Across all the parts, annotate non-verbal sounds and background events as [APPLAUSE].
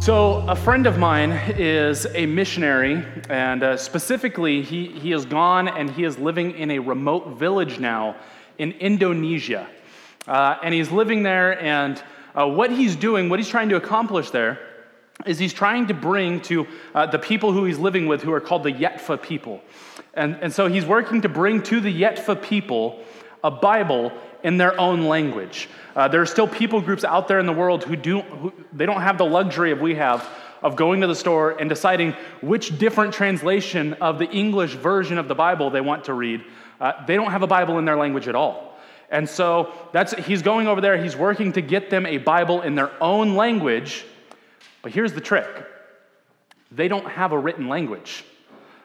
So, a friend of mine is a missionary, and uh, specifically, he, he has gone and he is living in a remote village now in Indonesia. Uh, and he's living there, and uh, what he's doing, what he's trying to accomplish there, is he's trying to bring to uh, the people who he's living with, who are called the Yetfa people. And, and so he's working to bring to the Yetfa people a Bible in their own language. Uh, there are still people groups out there in the world who do who, they don't have the luxury of we have of going to the store and deciding which different translation of the English version of the Bible they want to read. Uh, they don't have a Bible in their language at all. And so that's he's going over there, he's working to get them a Bible in their own language. But here's the trick. They don't have a written language.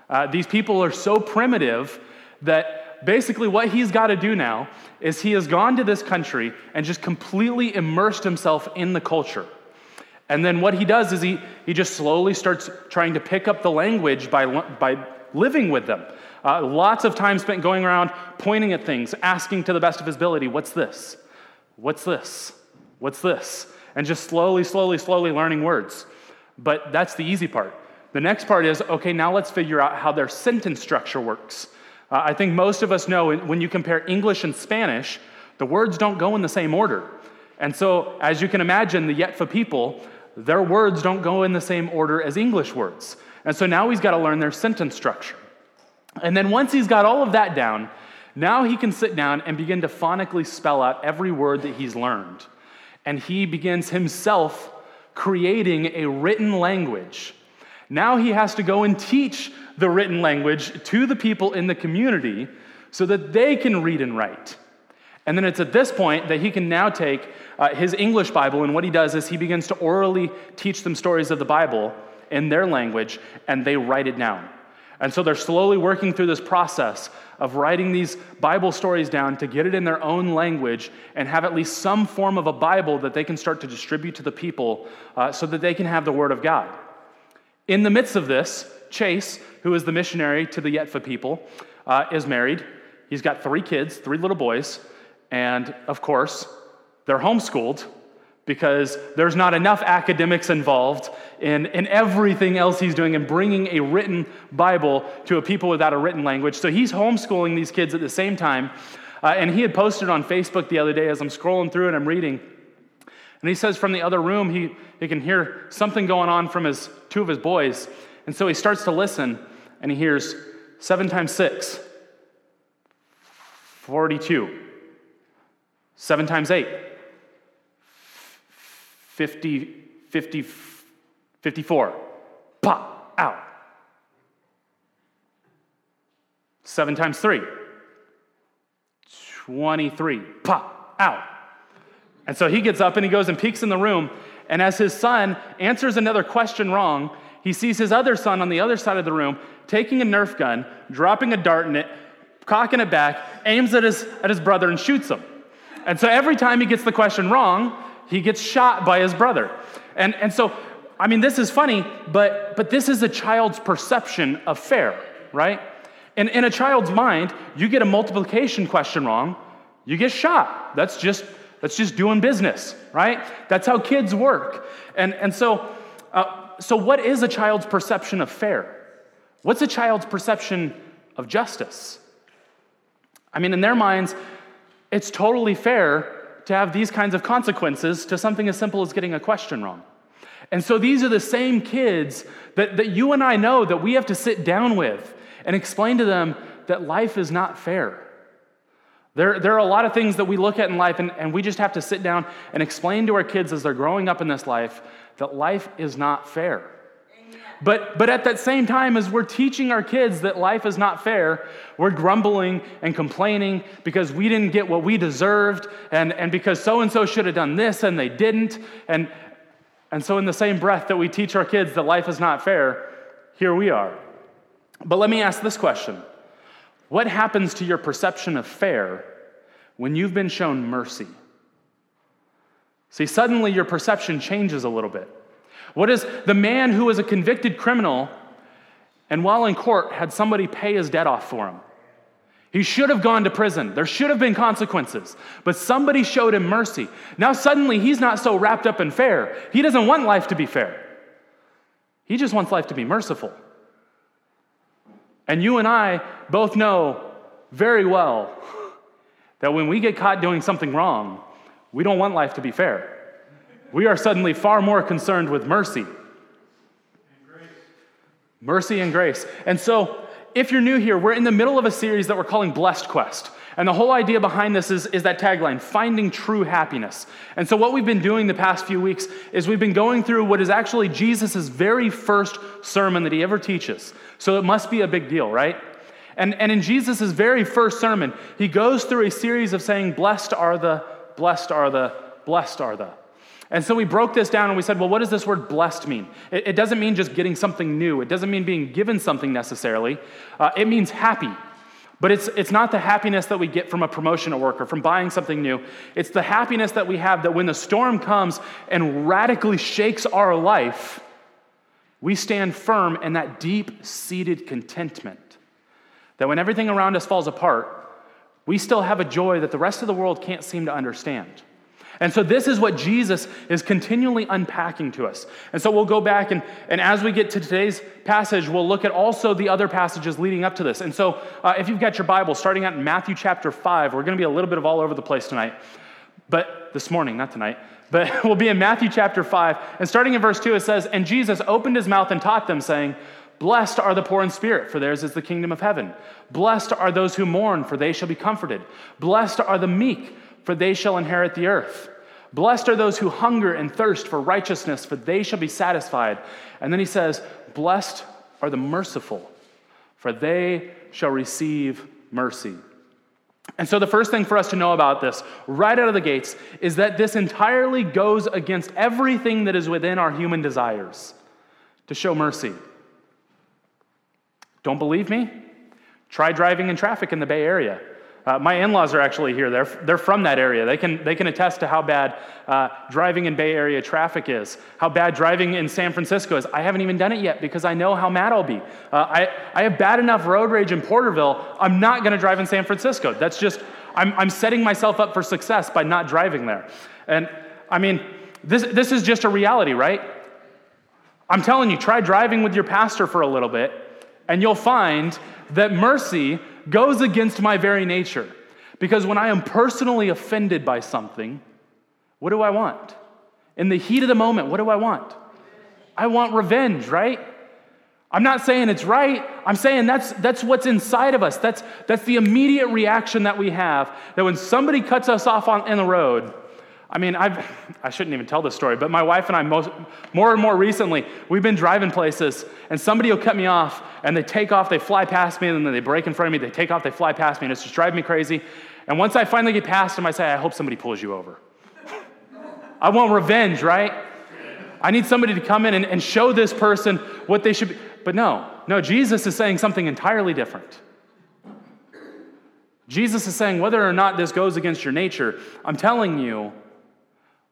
Uh, these people are so primitive that basically, what he's got to do now is he has gone to this country and just completely immersed himself in the culture. And then what he does is he, he just slowly starts trying to pick up the language by, by living with them. Uh, lots of time spent going around pointing at things, asking to the best of his ability, What's this? What's this? What's this? And just slowly, slowly, slowly learning words. But that's the easy part. The next part is okay, now let's figure out how their sentence structure works. Uh, I think most of us know when you compare English and Spanish, the words don't go in the same order. And so, as you can imagine, the Yetfa people, their words don't go in the same order as English words. And so now he's got to learn their sentence structure. And then once he's got all of that down, now he can sit down and begin to phonically spell out every word that he's learned. And he begins himself creating a written language. Now he has to go and teach the written language to the people in the community so that they can read and write. And then it's at this point that he can now take uh, his English Bible, and what he does is he begins to orally teach them stories of the Bible in their language, and they write it down. And so they're slowly working through this process of writing these Bible stories down to get it in their own language and have at least some form of a Bible that they can start to distribute to the people uh, so that they can have the Word of God. In the midst of this, Chase, who is the missionary to the Yetfa people, uh, is married. He's got three kids, three little boys, and of course, they're homeschooled because there's not enough academics involved in, in everything else he's doing and bringing a written Bible to a people without a written language. So he's homeschooling these kids at the same time. Uh, and he had posted on Facebook the other day as I'm scrolling through and I'm reading. And he says from the other room, he, he can hear something going on from his, two of his boys. And so he starts to listen and he hears seven times six, 42. Seven times eight, 50, 50, 54. Pop, out. Seven times three, 23. Pop, out. And so he gets up and he goes and peeks in the room. And as his son answers another question wrong, he sees his other son on the other side of the room taking a Nerf gun, dropping a dart in it, cocking it back, aims at his, at his brother, and shoots him. And so every time he gets the question wrong, he gets shot by his brother. And, and so, I mean, this is funny, but, but this is a child's perception of fair, right? And in a child's mind, you get a multiplication question wrong, you get shot. That's just, that's just doing business, right? That's how kids work. And, and so, uh, so, what is a child's perception of fair? What's a child's perception of justice? I mean, in their minds, it's totally fair to have these kinds of consequences to something as simple as getting a question wrong. And so these are the same kids that, that you and I know that we have to sit down with and explain to them that life is not fair. There, there are a lot of things that we look at in life, and, and we just have to sit down and explain to our kids as they're growing up in this life that life is not fair. But, but at that same time, as we're teaching our kids that life is not fair, we're grumbling and complaining because we didn't get what we deserved, and, and because so and so should have done this and they didn't. And, and so, in the same breath that we teach our kids that life is not fair, here we are. But let me ask this question What happens to your perception of fair when you've been shown mercy. See, suddenly your perception changes a little bit. What is the man who was a convicted criminal and while in court had somebody pay his debt off for him? He should have gone to prison. There should have been consequences. But somebody showed him mercy. Now suddenly he's not so wrapped up in fair. He doesn't want life to be fair. He just wants life to be merciful. And you and I both know very well that when we get caught doing something wrong, we don't want life to be fair. We are suddenly far more concerned with mercy. And mercy and grace. And so if you're new here, we're in the middle of a series that we're calling Blessed Quest. And the whole idea behind this is, is that tagline, finding true happiness. And so, what we've been doing the past few weeks is we've been going through what is actually Jesus' very first sermon that he ever teaches. So, it must be a big deal, right? And, and in Jesus' very first sermon, he goes through a series of saying, Blessed are the, blessed are the, blessed are the. And so we broke this down and we said, well, what does this word blessed mean? It, it doesn't mean just getting something new, it doesn't mean being given something necessarily. Uh, it means happy. But it's, it's not the happiness that we get from a promotion at work or from buying something new. It's the happiness that we have that when the storm comes and radically shakes our life, we stand firm in that deep seated contentment. That when everything around us falls apart, we still have a joy that the rest of the world can't seem to understand. And so, this is what Jesus is continually unpacking to us. And so, we'll go back and, and as we get to today's passage, we'll look at also the other passages leading up to this. And so, uh, if you've got your Bible, starting out in Matthew chapter 5, we're going to be a little bit of all over the place tonight. But this morning, not tonight, but [LAUGHS] we'll be in Matthew chapter 5. And starting in verse 2, it says, And Jesus opened his mouth and taught them, saying, Blessed are the poor in spirit, for theirs is the kingdom of heaven. Blessed are those who mourn, for they shall be comforted. Blessed are the meek for they shall inherit the earth. Blessed are those who hunger and thirst for righteousness, for they shall be satisfied. And then he says, Blessed are the merciful, for they shall receive mercy. And so, the first thing for us to know about this, right out of the gates, is that this entirely goes against everything that is within our human desires to show mercy. Don't believe me? Try driving in traffic in the Bay Area. Uh, my in laws are actually here. They're, they're from that area. They can, they can attest to how bad uh, driving in Bay Area traffic is, how bad driving in San Francisco is. I haven't even done it yet because I know how mad I'll be. Uh, I, I have bad enough road rage in Porterville. I'm not going to drive in San Francisco. That's just, I'm, I'm setting myself up for success by not driving there. And I mean, this, this is just a reality, right? I'm telling you, try driving with your pastor for a little bit, and you'll find that mercy goes against my very nature. Because when I am personally offended by something, what do I want? In the heat of the moment, what do I want? I want revenge, right? I'm not saying it's right. I'm saying that's, that's what's inside of us. That's, that's the immediate reaction that we have. That when somebody cuts us off on, in the road, I mean, I've, I shouldn't even tell this story, but my wife and I, most, more and more recently, we've been driving places, and somebody will cut me off, and they take off, they fly past me, and then they brake in front of me, they take off, they fly past me, and it's just driving me crazy. And once I finally get past them, I say, I hope somebody pulls you over. I want revenge, right? I need somebody to come in and, and show this person what they should be. But no, no, Jesus is saying something entirely different. Jesus is saying, whether or not this goes against your nature, I'm telling you,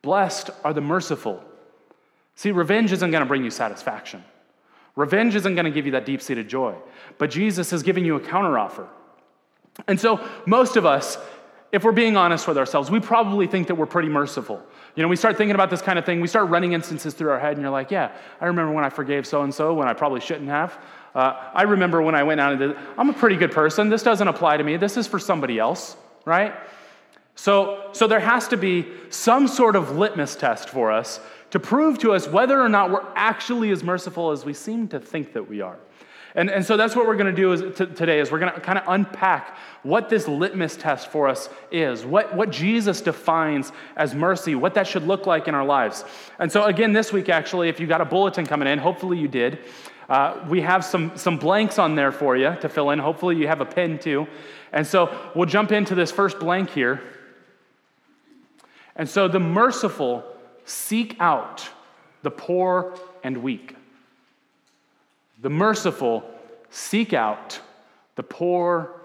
Blessed are the merciful. See, revenge isn't going to bring you satisfaction. Revenge isn't going to give you that deep seated joy. But Jesus is giving you a counteroffer. And so, most of us, if we're being honest with ourselves, we probably think that we're pretty merciful. You know, we start thinking about this kind of thing, we start running instances through our head, and you're like, yeah, I remember when I forgave so and so when I probably shouldn't have. Uh, I remember when I went out and did, I'm a pretty good person. This doesn't apply to me. This is for somebody else, right? So, so there has to be some sort of litmus test for us to prove to us whether or not we're actually as merciful as we seem to think that we are. And, and so that's what we're going to do is, t- today is we're going to kind of unpack what this litmus test for us is, what, what Jesus defines as mercy, what that should look like in our lives. And so again, this week, actually, if you got a bulletin coming in, hopefully you did, uh, we have some, some blanks on there for you to fill in. Hopefully you have a pen too. And so we'll jump into this first blank here. And so the merciful seek out the poor and weak. The merciful seek out the poor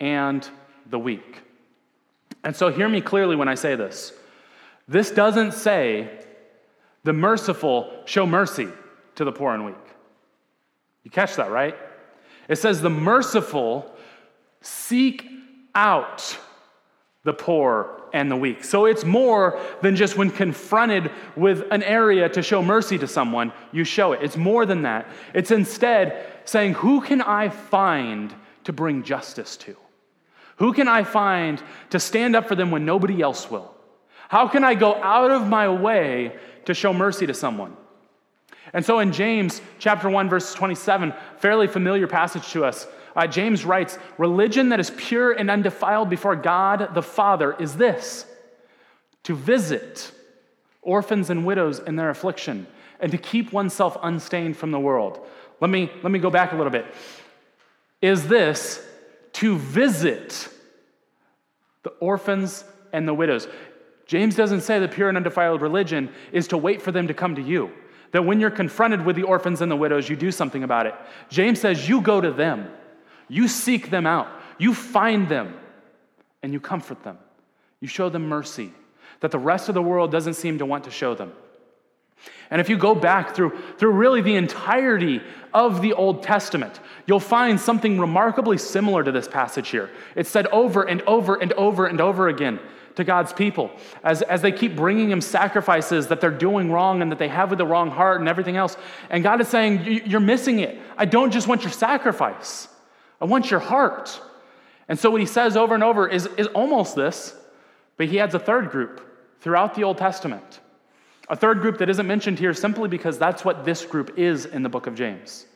and the weak. And so, hear me clearly when I say this. This doesn't say the merciful show mercy to the poor and weak. You catch that, right? It says the merciful seek out the poor and the weak. So it's more than just when confronted with an area to show mercy to someone, you show it. It's more than that. It's instead saying, Who can I find to bring justice to? Who can I find to stand up for them when nobody else will? How can I go out of my way to show mercy to someone? And so in James chapter 1 verse 27, fairly familiar passage to us, uh, James writes, Religion that is pure and undefiled before God the Father is this to visit orphans and widows in their affliction and to keep oneself unstained from the world. Let me, let me go back a little bit. Is this to visit the orphans and the widows? James doesn't say the pure and undefiled religion is to wait for them to come to you. That when you're confronted with the orphans and the widows, you do something about it. James says you go to them. You seek them out, you find them, and you comfort them. You show them mercy that the rest of the world doesn't seem to want to show them. And if you go back through, through really the entirety of the Old Testament, you'll find something remarkably similar to this passage here. It's said over and over and over and over again to God's people as, as they keep bringing Him sacrifices that they're doing wrong and that they have with the wrong heart and everything else. And God is saying, You're missing it. I don't just want your sacrifice, I want your heart. And so what he says over and over is, is almost this, but he adds a third group throughout the Old Testament. A third group that isn't mentioned here simply because that's what this group is in the book of James.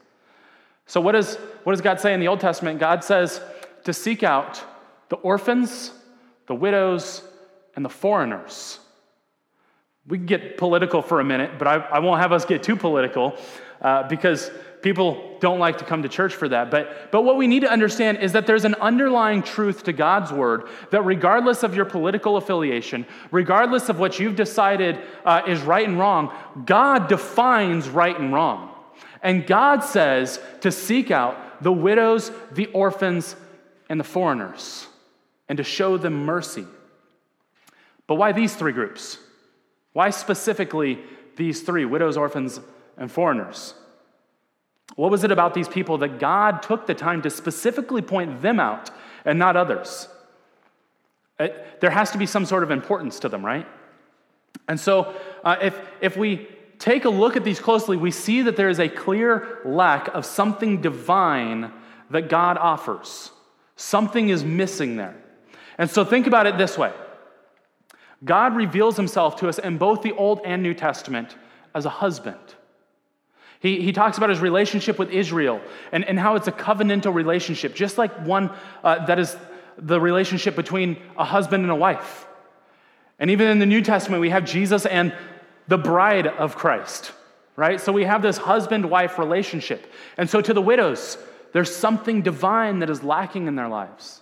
So, what, is, what does God say in the Old Testament? God says to seek out the orphans, the widows, and the foreigners. We can get political for a minute, but I, I won't have us get too political uh, because People don't like to come to church for that. But, but what we need to understand is that there's an underlying truth to God's word that, regardless of your political affiliation, regardless of what you've decided uh, is right and wrong, God defines right and wrong. And God says to seek out the widows, the orphans, and the foreigners, and to show them mercy. But why these three groups? Why specifically these three widows, orphans, and foreigners? What was it about these people that God took the time to specifically point them out and not others? It, uh, there has to be some sort of importance to them, right? And so, uh, if, if we take a look at these closely, we see that there is a clear lack of something divine that God offers. Something is missing there. And so, think about it this way God reveals himself to us in both the Old and New Testament as a husband. He, he talks about his relationship with Israel and, and how it's a covenantal relationship, just like one uh, that is the relationship between a husband and a wife. And even in the New Testament, we have Jesus and the bride of Christ, right? So we have this husband wife relationship. And so to the widows, there's something divine that is lacking in their lives.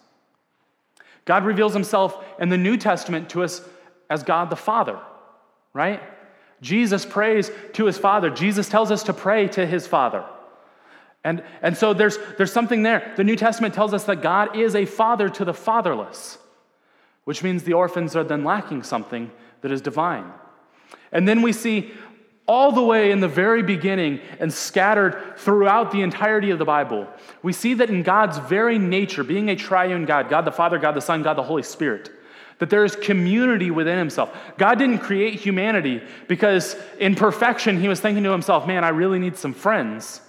God reveals himself in the New Testament to us as God the Father, right? Jesus prays to his Father. Jesus tells us to pray to his Father. And, and so there's, there's something there. The New Testament tells us that God is a father to the fatherless, which means the orphans are then lacking something that is divine. And then we see all the way in the very beginning and scattered throughout the entirety of the Bible, we see that in God's very nature, being a triune God, God the Father, God the Son, God the Holy Spirit, that there is community within himself. God didn't create humanity because in perfection he was thinking to himself, man, I really need some friends.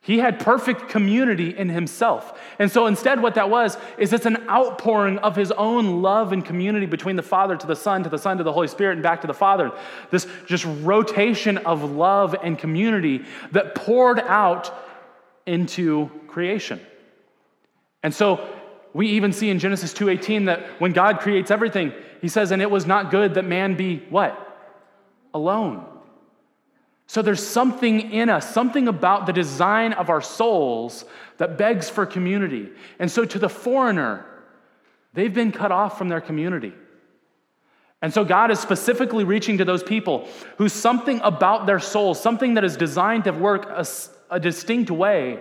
He had perfect community in himself. And so instead, what that was is it's an outpouring of his own love and community between the Father to the Son, to the Son to the Holy Spirit, and back to the Father. This just rotation of love and community that poured out into creation. And so we even see in Genesis 2:18 that when God creates everything, he says, "And it was not good that man be what? Alone." So there's something in us, something about the design of our souls that begs for community. And so to the foreigner, they've been cut off from their community. And so God is specifically reaching to those people whose something about their soul, something that is designed to work a, a distinct way,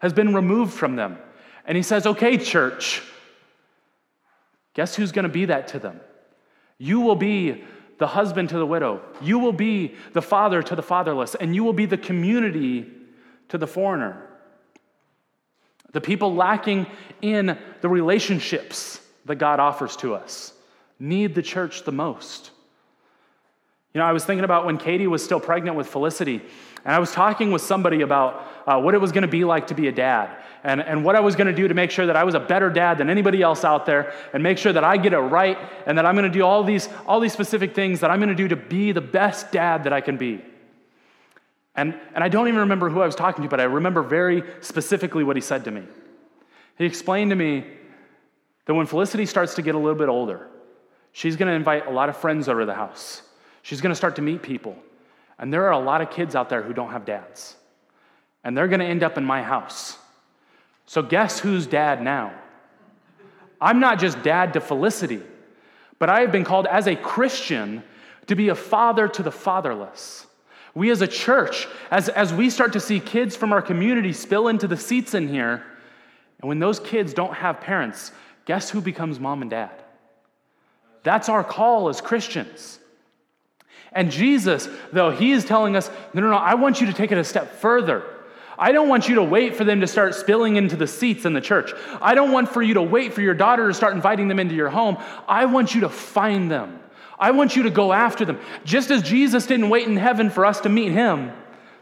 has been removed from them. And he says, Okay, church, Guess who's going to be that to them? You will be the husband to the widow. You will be the father to the fatherless, and you will be the community to the foreigner. The people lacking in the relationships that God offers to us need the church the most. You know, I was thinking about when Katie was still pregnant with Felicity, and I was talking with somebody about uh, what it was going to be like to be a dad and, and what I was going to do to make sure that I was a better dad than anybody else out there and make sure that I get it right and that I'm going to do all these, all these specific things that I'm going to do to be the best dad that I can be. And, and I don't even remember who I was talking to, but I remember very specifically what he said to me. He explained to me that when Felicity starts to get a little bit older, she's going to invite a lot of friends over to the house. She's going to start to meet people. And there are a lot of kids out there who don't have dads. And they're going to end up in my house. So, guess who's dad now? I'm not just dad to Felicity, but I have been called as a Christian to be a father to the fatherless. We as a church, as, as we start to see kids from our community spill into the seats in here, and when those kids don't have parents, guess who becomes mom and dad? That's our call as Christians. And Jesus, though, he is telling us, no, no, no, I want you to take it a step further. I don't want you to wait for them to start spilling into the seats in the church. I don't want for you to wait for your daughter to start inviting them into your home. I want you to find them. I want you to go after them. Just as Jesus didn't wait in heaven for us to meet him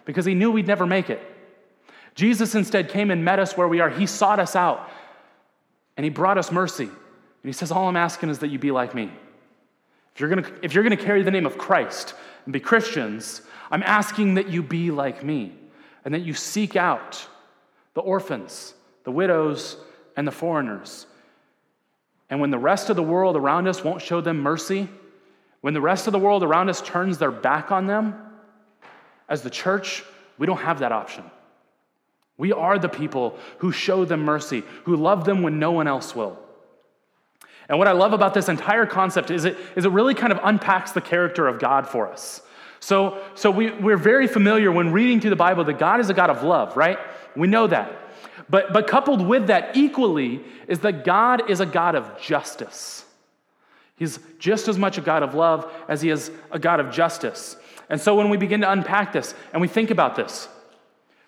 because he knew we'd never make it. Jesus instead came and met us where we are. He sought us out and he brought us mercy. And he says, All I'm asking is that you be like me. If you're gonna, if you're gonna carry the name of Christ and be Christians, I'm asking that you be like me and that you seek out the orphans, the widows, and the foreigners. And when the rest of the world around us won't show them mercy, when the rest of the world around us turns their back on them, as the church, we don't have that option. We are the people who show them mercy, who love them when no one else will. And what I love about this entire concept is it, is it really kind of unpacks the character of God for us. So, so we, we're very familiar when reading through the Bible that God is a God of love, right? We know that. But, but coupled with that equally is that God is a God of justice. He's just as much a God of love as he is a God of justice. And so when we begin to unpack this and we think about this,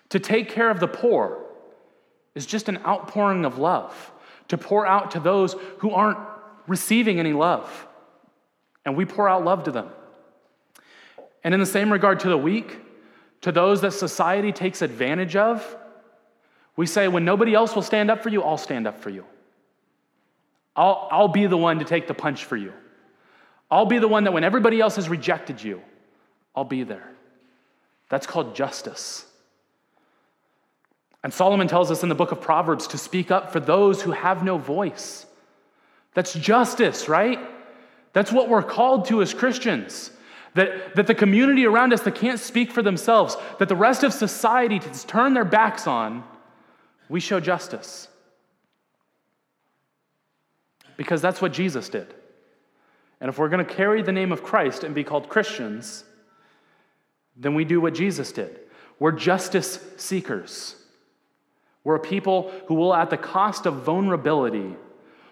to take care of the poor is just an outpouring of love, to pour out to those who aren't receiving any love. And we pour out love to them. And in the same regard to the weak, to those that society takes advantage of, we say, when nobody else will stand up for you, I'll stand up for you. I'll, I'll be the one to take the punch for you. I'll be the one that when everybody else has rejected you, I'll be there. That's called justice. And Solomon tells us in the book of Proverbs to speak up for those who have no voice. That's justice, right? That's what we're called to as Christians. That, that the community around us that can't speak for themselves, that the rest of society to turn their backs on, we show justice. Because that's what Jesus did. And if we're going to carry the name of Christ and be called Christians, then we do what Jesus did. We're justice seekers. We're a people who will, at the cost of vulnerability,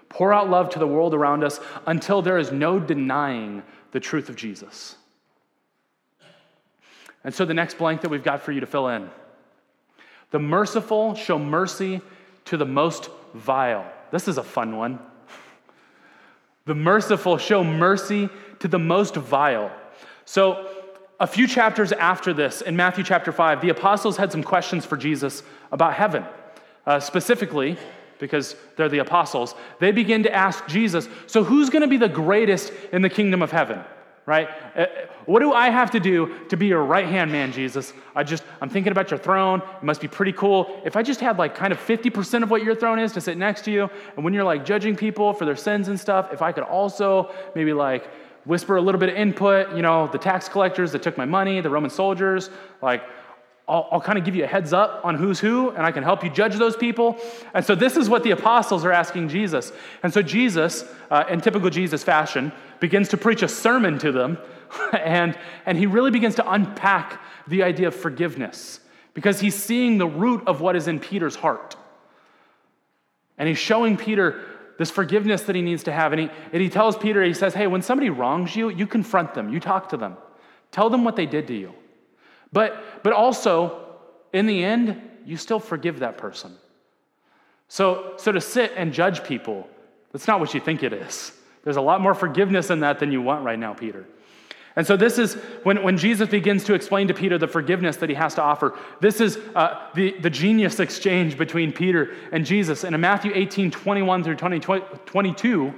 pour out love to the world around us until there is no denying the truth of Jesus. And so, the next blank that we've got for you to fill in the merciful show mercy to the most vile. This is a fun one. The merciful show mercy to the most vile. So, a few chapters after this, in Matthew chapter 5, the apostles had some questions for Jesus about heaven. Uh, specifically, because they're the apostles, they begin to ask Jesus, so who's going to be the greatest in the kingdom of heaven? Right? Uh, what do I have to do to be your right hand man, Jesus? I just, I'm thinking about your throne. It must be pretty cool. If I just had like kind of 50% of what your throne is to sit next to you, and when you're like judging people for their sins and stuff, if I could also maybe like whisper a little bit of input, you know, the tax collectors that took my money, the Roman soldiers, like, I'll, I'll, kind of give you a heads up on who's who, and I can help you judge those people. And so, this is what the apostles are asking Jesus. And so, Jesus, uh, in typical Jesus fashion, begins to preach a sermon to them, [LAUGHS] and, and he really begins to unpack the idea of forgiveness because he's seeing the root of what is in Peter's heart. And he's showing Peter this forgiveness that he needs to have. And he, and he tells Peter, he says, Hey, when somebody wrongs you, you confront them, you talk to them, tell them what they did to you. But, but also, in the end, you still forgive that person. So, so to sit and judge people, that's not what you think it is. There's a lot more forgiveness in that than you want right now, Peter. And so, this is when, when Jesus begins to explain to Peter the forgiveness that he has to offer. This is uh, the, the genius exchange between Peter and Jesus. And in Matthew 18 21 through 20, 22,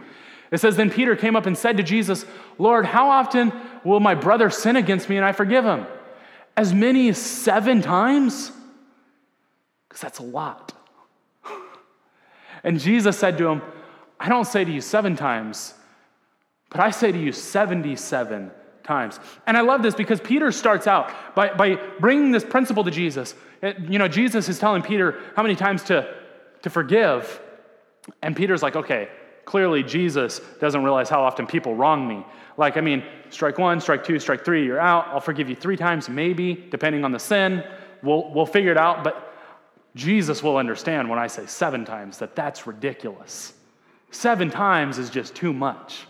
it says, Then Peter came up and said to Jesus, Lord, how often will my brother sin against me and I forgive him? As many as seven times? Because that's a lot. And Jesus said to him, I don't say to you seven times, but I say to you 77 times. And I love this because Peter starts out by, by bringing this principle to Jesus. It, you know, Jesus is telling Peter how many times to, to forgive. And Peter's like, okay, clearly Jesus doesn't realize how often people wrong me. Like, I mean, strike one, strike two, strike three, you're out. I'll forgive you three times, maybe, depending on the sin. We'll, we'll figure it out. But Jesus will understand when I say seven times that that's ridiculous. Seven times is just too much.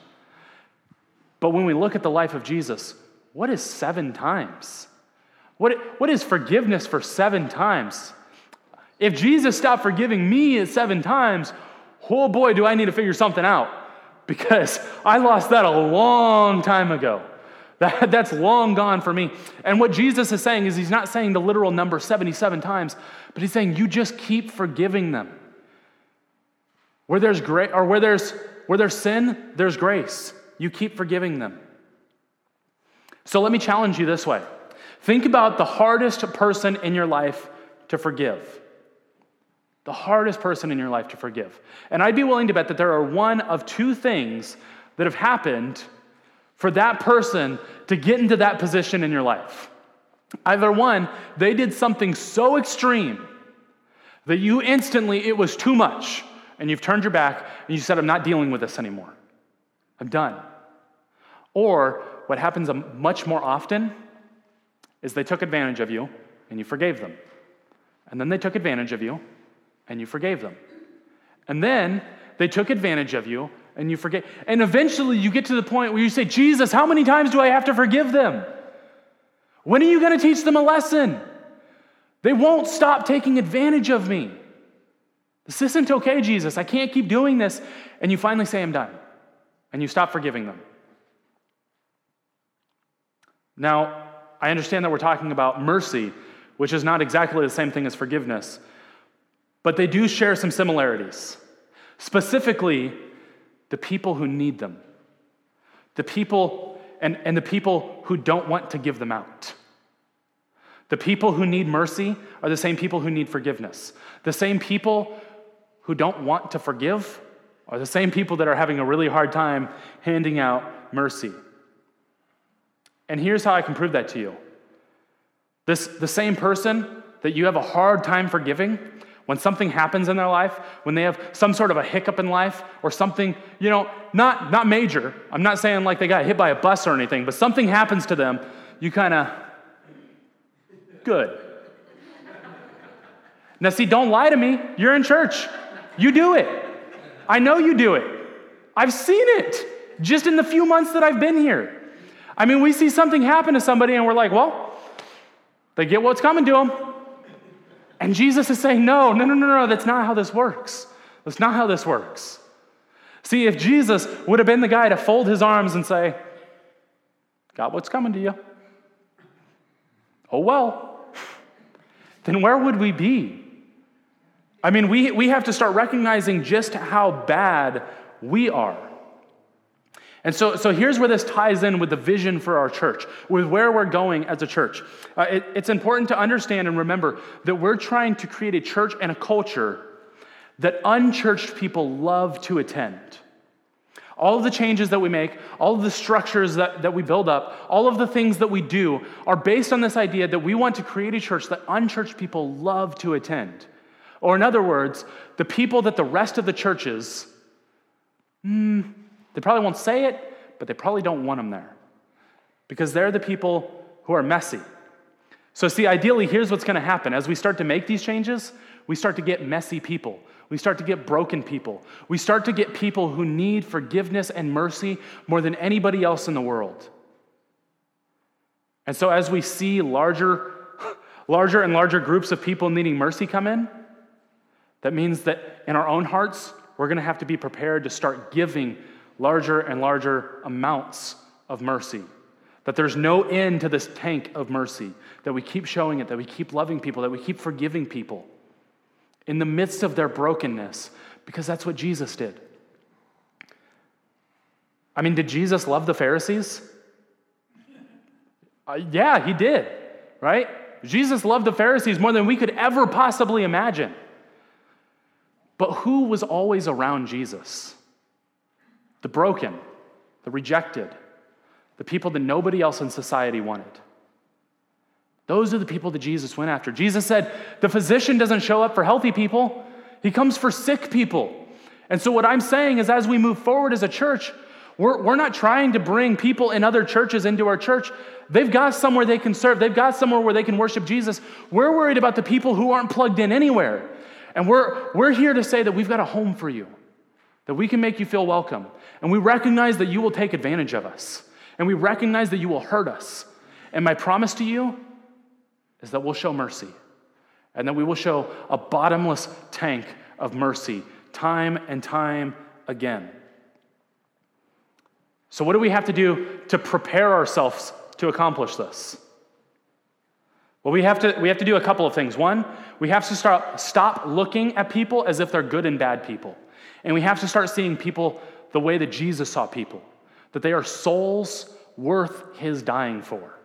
But when we look at the life of Jesus, what is seven times? What, what is forgiveness for seven times? If Jesus stopped forgiving me at seven times, oh boy, do I need to figure something out because I lost that a long time ago. That, that's long gone for me. And what Jesus is saying is, he's not saying the literal number 77 times, but he's saying you just keep forgiving them. Where there's grace, or where there's where there's sin, there's grace. You keep forgiving them. So let me challenge you this way think about the hardest person in your life to forgive. The hardest person in your life to forgive. And I'd be willing to bet that there are one of two things that have happened for that person to get into that position in your life. Either one, they did something so extreme that you instantly, it was too much, and you've turned your back and you said, I'm not dealing with this anymore. I'm done. Or what happens much more often is they took advantage of you and you forgave them. And then they took advantage of you and you forgave them. And then they took advantage of you and you forgave. And eventually you get to the point where you say, Jesus, how many times do I have to forgive them? When are you going to teach them a lesson? They won't stop taking advantage of me. This isn't okay, Jesus. I can't keep doing this. And you finally say, I'm done and you stop forgiving them. Now, I understand that we're talking about mercy, which is not exactly the same thing as forgiveness, but they do share some similarities. Specifically, the people who need them, the people and, and the people who don't want to give them out. The people who need mercy are the same people who need forgiveness. The same people who don't want to forgive are the same people that are having a really hard time handing out mercy. And here's how I can prove that to you. This, the same person that you have a hard time forgiving, when something happens in their life, when they have some sort of a hiccup in life or something, you know, not, not major. I'm not saying like they got hit by a bus or anything, but something happens to them, you kind of, good. Now, see, don't lie to me. You're in church. You do it. I know you do it. I've seen it just in the few months that I've been here. I mean, we see something happen to somebody and we're like, well, they get what's coming to them. And Jesus is saying, no, no, no, no, no, that's not how this works. That's not how this works. See, if Jesus would have been the guy to fold his arms and say, Got what's coming to you. Oh, well, then where would we be? I mean, we, we have to start recognizing just how bad we are. And so, so here's where this ties in with the vision for our church, with where we're going as a church. Uh, it, it's important to understand and remember that we're trying to create a church and a culture that unchurched people love to attend. All of the changes that we make, all of the structures that, that we build up, all of the things that we do are based on this idea that we want to create a church that unchurched people love to attend. Or, in other words, the people that the rest of the churches, mm, they probably won't say it, but they probably don't want them there because they're the people who are messy. So, see, ideally, here's what's going to happen. As we start to make these changes, we start to get messy people. We start to get broken people. We start to get people who need forgiveness and mercy more than anybody else in the world. And so, as we see larger, [LAUGHS] larger and larger groups of people needing mercy come in, that means that in our own hearts, we're going to have to be prepared to start giving larger and larger amounts of mercy. That there's no end to this tank of mercy, that we keep showing it, that we keep loving people, that we keep forgiving people in the midst of their brokenness, because that's what Jesus did. I mean, did Jesus love the Pharisees? Uh, yeah, he did, right? Jesus loved the Pharisees more than we could ever possibly imagine. But who was always around Jesus? The broken, the rejected, the people that nobody else in society wanted. Those are the people that Jesus went after. Jesus said, The physician doesn't show up for healthy people, he comes for sick people. And so, what I'm saying is, as we move forward as a church, we're, we're not trying to bring people in other churches into our church. They've got somewhere they can serve, they've got somewhere where they can worship Jesus. We're worried about the people who aren't plugged in anywhere. And we're, we're here to say that we've got a home for you, that we can make you feel welcome. And we recognize that you will take advantage of us, and we recognize that you will hurt us. And my promise to you is that we'll show mercy, and that we will show a bottomless tank of mercy time and time again. So, what do we have to do to prepare ourselves to accomplish this? Well, we have to, we have to do a couple of things. One, we have to start, stop looking at people as if they're good and bad people. And we have to start seeing people the way that Jesus saw people, that they are souls worth his dying for.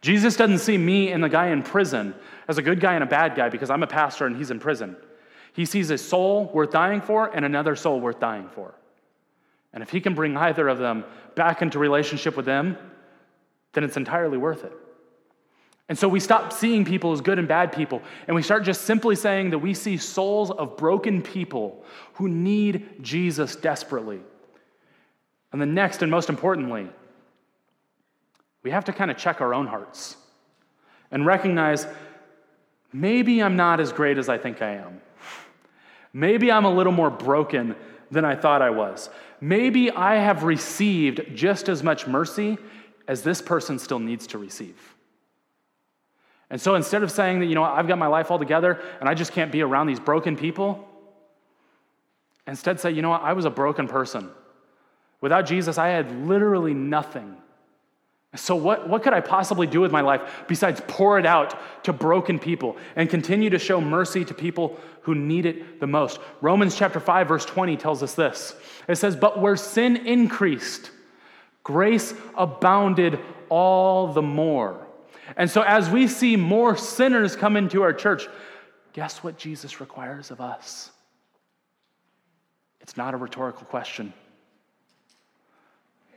Jesus doesn't see me and the guy in prison as a good guy and a bad guy because I'm a pastor and he's in prison. He sees a soul worth dying for and another soul worth dying for. And if he can bring either of them back into relationship with them, then it's entirely worth it. And so we stop seeing people as good and bad people, and we start just simply saying that we see souls of broken people who need Jesus desperately. And the next and most importantly, we have to kind of check our own hearts and recognize maybe I'm not as great as I think I am. Maybe I'm a little more broken than I thought I was. Maybe I have received just as much mercy as this person still needs to receive. And so instead of saying that, you know, I've got my life all together and I just can't be around these broken people, instead say, you know what, I was a broken person. Without Jesus, I had literally nothing. So, what, what could I possibly do with my life besides pour it out to broken people and continue to show mercy to people who need it the most? Romans chapter 5, verse 20 tells us this it says, But where sin increased, grace abounded all the more. And so, as we see more sinners come into our church, guess what Jesus requires of us? It's not a rhetorical question.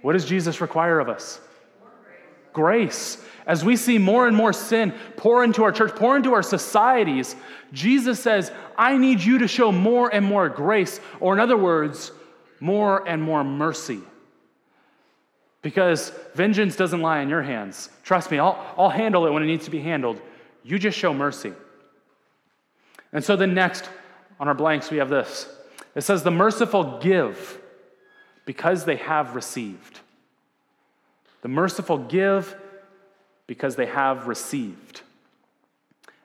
What does Jesus require of us? grace. As we see more and more sin pour into our church, pour into our societies, Jesus says, I need you to show more and more grace, or in other words, more and more mercy. Because vengeance doesn't lie in your hands. Trust me, I'll, I'll handle it when it needs to be handled. You just show mercy. And so then, next on our blanks, we have this it says, The merciful give because they have received. The merciful give because they have received.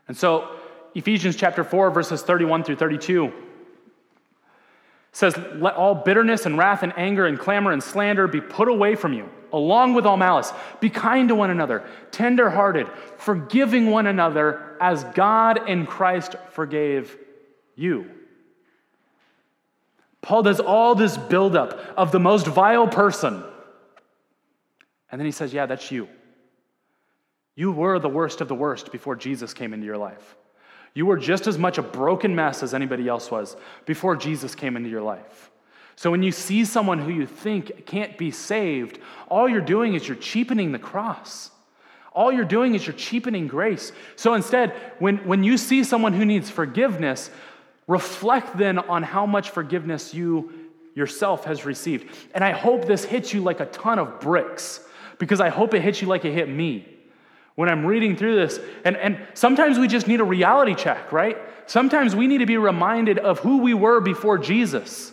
And so, Ephesians chapter 4, verses 31 through 32 says, Let all bitterness and wrath and anger and clamor and slander be put away from you, along with all malice. Be kind to one another, tenderhearted, forgiving one another as God in Christ forgave you. Paul does all this buildup of the most vile person and then he says, Yeah, that's you. You were the worst of the worst before Jesus came into your life. You were just as much a broken mess as anybody else was before Jesus came into your life. So when you see someone who you think can't be saved, all you're doing is you're cheapening the cross. All you're doing is you're cheapening grace. So instead, when, when you see someone who needs forgiveness, reflect then on how much forgiveness you yourself has received. And I hope this hits you like a ton of bricks because I hope it hits you like it hit me. When I'm reading through this. And, and sometimes we just need a reality check, right? Sometimes we need to be reminded of who we were before Jesus.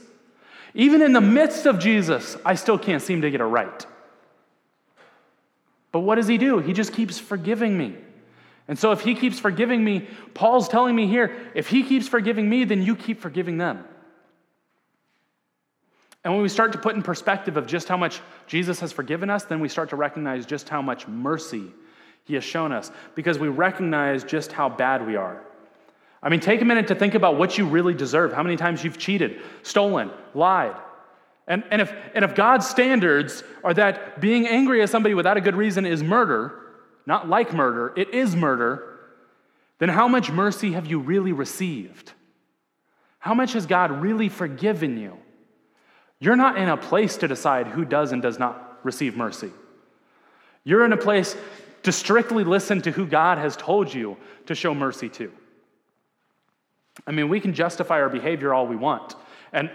Even in the midst of Jesus, I still can't seem to get it right. But what does he do? He just keeps forgiving me. And so if he keeps forgiving me, Paul's telling me here if he keeps forgiving me, then you keep forgiving them. And when we start to put in perspective of just how much Jesus has forgiven us, then we start to recognize just how much mercy he has shown us because we recognize just how bad we are. I mean, take a minute to think about what you really deserve, how many times you've cheated, stolen, lied. And, and, if, and if God's standards are that being angry at somebody without a good reason is murder, not like murder, it is murder, then how much mercy have you really received? How much has God really forgiven you? You're not in a place to decide who does and does not receive mercy. You're in a place to strictly listen to who God has told you to show mercy to. I mean, we can justify our behavior all we want. And,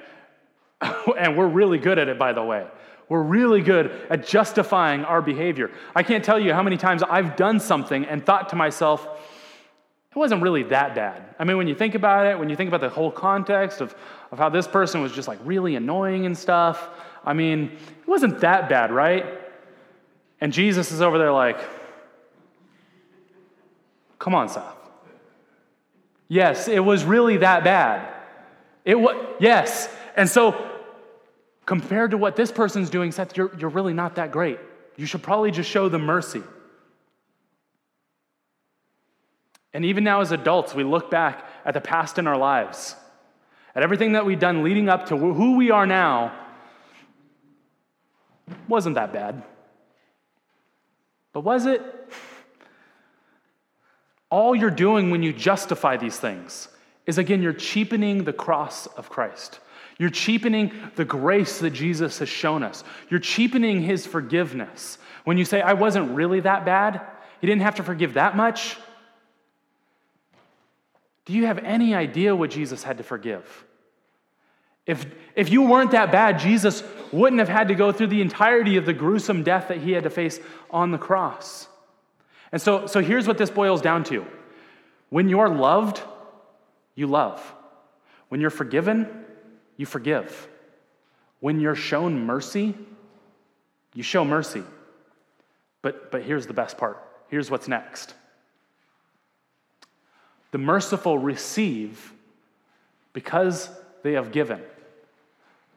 [LAUGHS] and we're really good at it, by the way. We're really good at justifying our behavior. I can't tell you how many times I've done something and thought to myself, it wasn't really that bad. I mean, when you think about it, when you think about the whole context of, of how this person was just like really annoying and stuff, I mean, it wasn't that bad, right? And Jesus is over there like, come on, Seth. Yes, it was really that bad. It was, yes. And so, compared to what this person's doing, Seth, you're, you're really not that great. You should probably just show them mercy. And even now, as adults, we look back at the past in our lives, at everything that we've done leading up to who we are now. Wasn't that bad. But was it? All you're doing when you justify these things is again, you're cheapening the cross of Christ. You're cheapening the grace that Jesus has shown us. You're cheapening his forgiveness. When you say, I wasn't really that bad, he didn't have to forgive that much. Do you have any idea what Jesus had to forgive? If, if you weren't that bad, Jesus wouldn't have had to go through the entirety of the gruesome death that he had to face on the cross. And so, so here's what this boils down to when you're loved, you love. When you're forgiven, you forgive. When you're shown mercy, you show mercy. But, but here's the best part. Here's what's next. The merciful receive because they have given.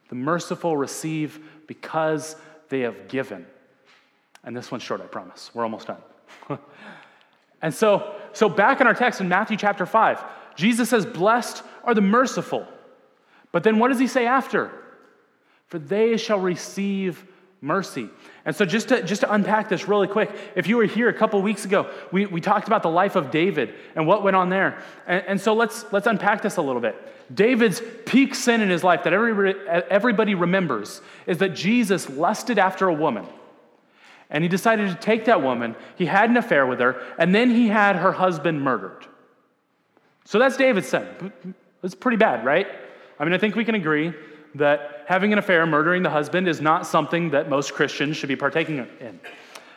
The merciful receive because they have given. And this one's short, I promise. We're almost done. [LAUGHS] and so, so back in our text in Matthew chapter 5, Jesus says, Blessed are the merciful. But then what does he say after? For they shall receive mercy. And so, just to, just to unpack this really quick, if you were here a couple weeks ago, we, we talked about the life of David and what went on there. And, and so, let's, let's unpack this a little bit. David's peak sin in his life that everybody, everybody remembers is that Jesus lusted after a woman. And he decided to take that woman. He had an affair with her, and then he had her husband murdered. So that's David's sin. It's pretty bad, right? I mean, I think we can agree that having an affair, murdering the husband, is not something that most Christians should be partaking in.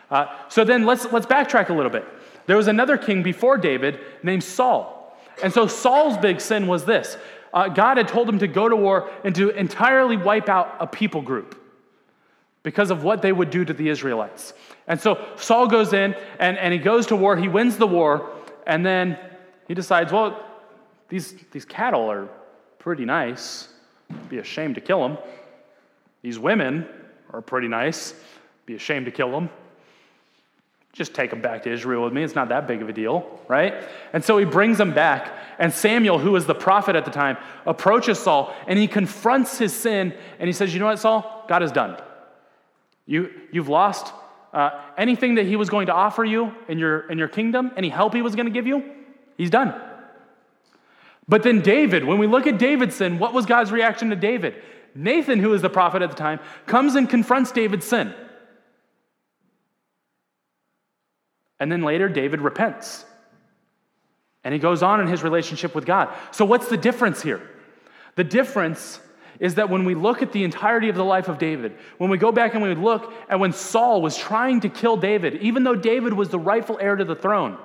Uh, so then let's, let's backtrack a little bit. There was another king before David named Saul. And so Saul's big sin was this uh, God had told him to go to war and to entirely wipe out a people group because of what they would do to the Israelites. And so Saul goes in and, and he goes to war, he wins the war, and then he decides, well, these, these cattle are pretty nice. Be ashamed to kill them. These women are pretty nice. Be ashamed to kill them. Just take them back to Israel with me. It's not that big of a deal, right? And so he brings them back. And Samuel, who was the prophet at the time, approaches Saul and he confronts his sin and he says, You know what, Saul? God is done. You, you've lost uh, anything that he was going to offer you in your, in your kingdom, any help he was going to give you, he's done. But then David, when we look at David's sin, what was God's reaction to David? Nathan, who was the prophet at the time, comes and confronts David's sin. And then later, David repents. And he goes on in his relationship with God. So, what's the difference here? The difference is that when we look at the entirety of the life of David, when we go back and we look at when Saul was trying to kill David, even though David was the rightful heir to the throne,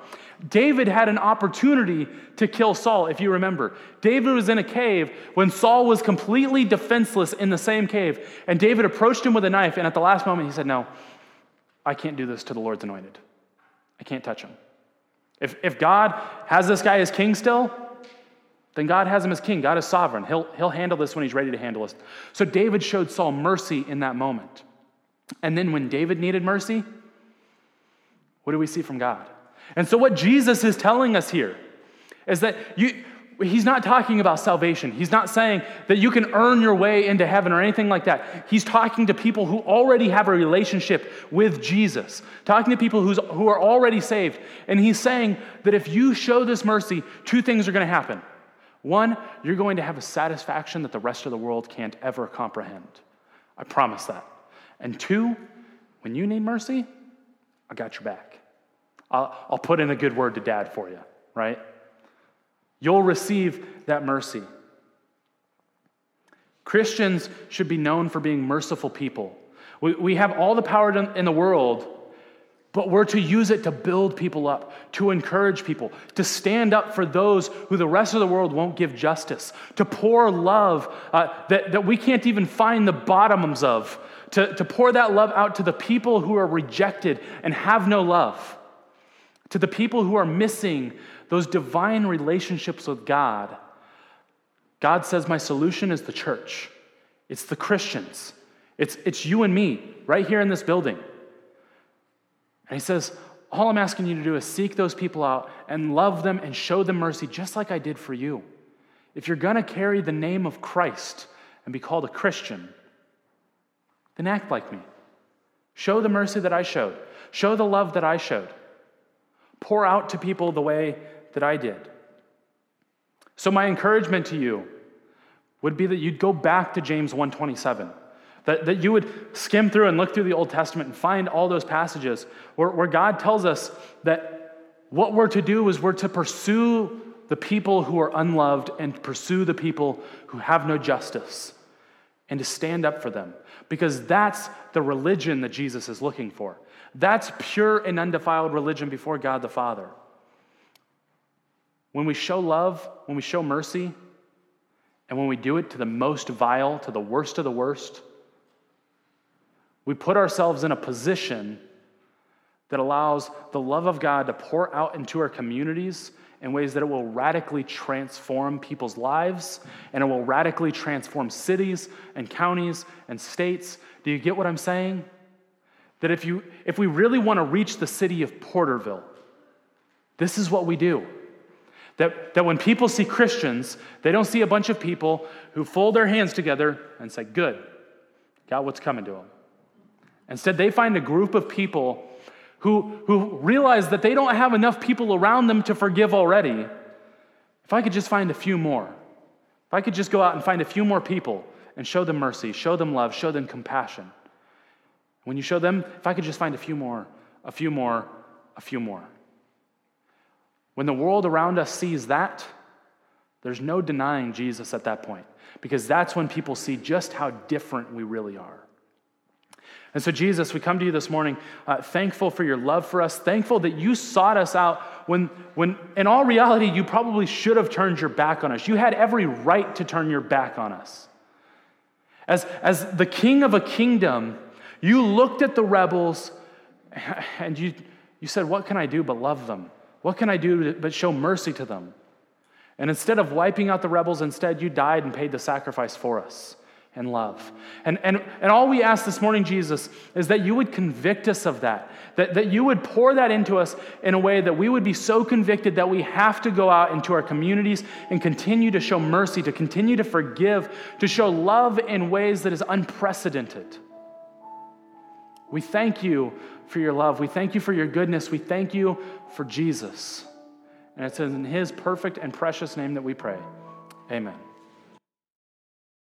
David had an opportunity to kill Saul, if you remember. David was in a cave when Saul was completely defenseless in the same cave, and David approached him with a knife, and at the last moment he said, No, I can't do this to the Lord's anointed. I can't touch him. If, if God has this guy as king still, then God has him as king. God is sovereign. He'll, he'll handle this when he's ready to handle this. So David showed Saul mercy in that moment. And then when David needed mercy, what do we see from God? And so, what Jesus is telling us here is that you, he's not talking about salvation. He's not saying that you can earn your way into heaven or anything like that. He's talking to people who already have a relationship with Jesus, talking to people who's, who are already saved. And he's saying that if you show this mercy, two things are going to happen. One, you're going to have a satisfaction that the rest of the world can't ever comprehend. I promise that. And two, when you need mercy, I got your back. I'll, I'll put in a good word to dad for you, right? You'll receive that mercy. Christians should be known for being merciful people. We, we have all the power in the world but we're to use it to build people up, to encourage people, to stand up for those who the rest of the world won't give justice, to pour love uh, that, that we can't even find the bottoms of, to, to pour that love out to the people who are rejected and have no love, to the people who are missing those divine relationships with God. God says, My solution is the church, it's the Christians, it's, it's you and me right here in this building. And he says, All I'm asking you to do is seek those people out and love them and show them mercy, just like I did for you. If you're going to carry the name of Christ and be called a Christian, then act like me. Show the mercy that I showed, show the love that I showed. Pour out to people the way that I did. So my encouragement to you would be that you'd go back to James 127 that, that you would skim through and look through the Old Testament and find all those passages where, where God tells us that what we're to do is we're to pursue the people who are unloved and pursue the people who have no justice and to stand up for them because that's the religion that Jesus is looking for. That's pure and undefiled religion before God the Father. When we show love, when we show mercy, and when we do it to the most vile, to the worst of the worst, we put ourselves in a position that allows the love of God to pour out into our communities in ways that it will radically transform people's lives and it will radically transform cities and counties and states. Do you get what I'm saying? That if, you, if we really want to reach the city of Porterville, this is what we do. That, that when people see Christians, they don't see a bunch of people who fold their hands together and say, Good, got what's coming to them. Instead, they find a group of people who, who realize that they don't have enough people around them to forgive already. If I could just find a few more, if I could just go out and find a few more people and show them mercy, show them love, show them compassion. When you show them, if I could just find a few more, a few more, a few more. When the world around us sees that, there's no denying Jesus at that point, because that's when people see just how different we really are. And so, Jesus, we come to you this morning uh, thankful for your love for us, thankful that you sought us out when, when, in all reality, you probably should have turned your back on us. You had every right to turn your back on us. As, as the king of a kingdom, you looked at the rebels [LAUGHS] and you, you said, What can I do but love them? What can I do but show mercy to them? And instead of wiping out the rebels, instead you died and paid the sacrifice for us and love. And, and, and all we ask this morning, Jesus, is that you would convict us of that, that, that you would pour that into us in a way that we would be so convicted that we have to go out into our communities and continue to show mercy, to continue to forgive, to show love in ways that is unprecedented. We thank you for your love. We thank you for your goodness. We thank you for Jesus. And it's in his perfect and precious name that we pray. Amen.